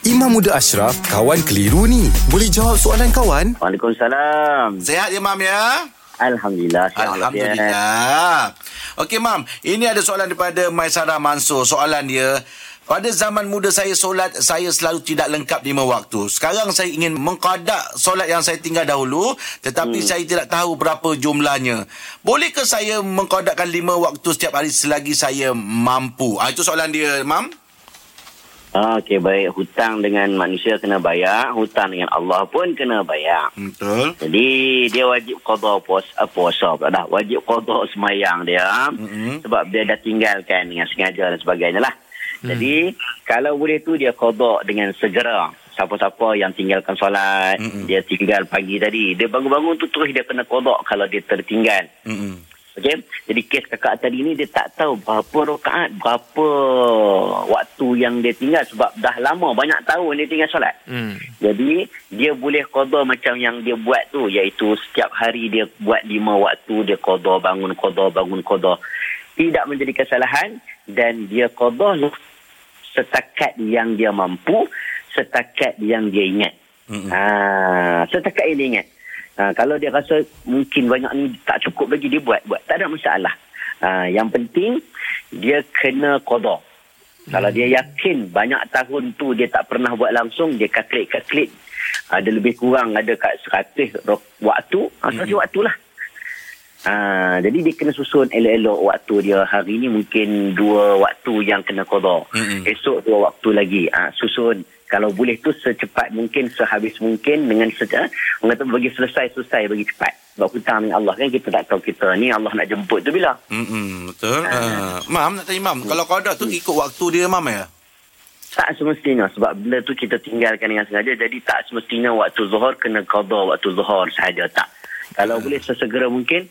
Imam Muda Ashraf, kawan keliru ni. Boleh jawab soalan kawan? Waalaikumsalam. Sehat ya, Mam ya? Alhamdulillah. sihat Alhamdulillah. Okey, Mam. Ini ada soalan daripada Maisara Mansur. Soalan dia, pada zaman muda saya solat, saya selalu tidak lengkap lima waktu. Sekarang saya ingin mengkadak solat yang saya tinggal dahulu, tetapi hmm. saya tidak tahu berapa jumlahnya. Bolehkah saya mengkadakkan lima waktu setiap hari selagi saya mampu? Ah, itu soalan dia, Mam. Ah, Okey, baik. Hutang dengan manusia kena bayar. Hutang dengan Allah pun kena bayar. Betul. Jadi, dia wajib qadha puasa, uh, puasa pula dah. Wajib qadha semayang dia. Mm-mm. Sebab dia dah tinggalkan dengan sengaja dan sebagainya lah. Jadi, kalau boleh tu dia qadha dengan segera. Siapa-siapa yang tinggalkan solat, Mm-mm. dia tinggal pagi tadi. Dia bangun-bangun tu terus dia kena qadha kalau dia tertinggal. Mm-mm. Okey. Jadi kes kakak tadi ni dia tak tahu berapa rakaat, berapa waktu yang dia tinggal sebab dah lama banyak tahun dia tinggal solat. Hmm. Jadi dia boleh qada macam yang dia buat tu iaitu setiap hari dia buat lima waktu dia qada bangun qada bangun qada. Tidak menjadi kesalahan dan dia qada lah setakat yang dia mampu, setakat yang dia ingat. Mm-mm. Ha, setakat yang dia ingat. Ha, kalau dia rasa mungkin banyak ni cukup lagi dia buat buat tak ada masalah. Ha, yang penting dia kena qada. Kalau dia yakin banyak tahun tu dia tak pernah buat langsung dia kalkulit-kalkulit ada lebih kurang ada kat 100 ro- waktu, ha, 100 waktu lah. Ha, jadi dia kena susun elok-elok waktu dia. Hari ni mungkin dua waktu yang kena qada. Mm-mm. Esok dua waktu lagi. Ha, susun. Kalau boleh tu secepat mungkin, sehabis mungkin dengan seja, orang kata bagi selesai-selesai, bagi cepat. Sebab hutang dengan Allah kan kita tak tahu kita ni Allah nak jemput tu bila. Mm-mm. Betul. Uh, mam, nak tanya Mam. Kalau kadak tu ikut waktu dia, Mam ya? Tak semestinya sebab benda tu kita tinggalkan dengan sengaja jadi tak semestinya waktu zuhur kena qada waktu zuhur sahaja tak. Kalau boleh sesegera mungkin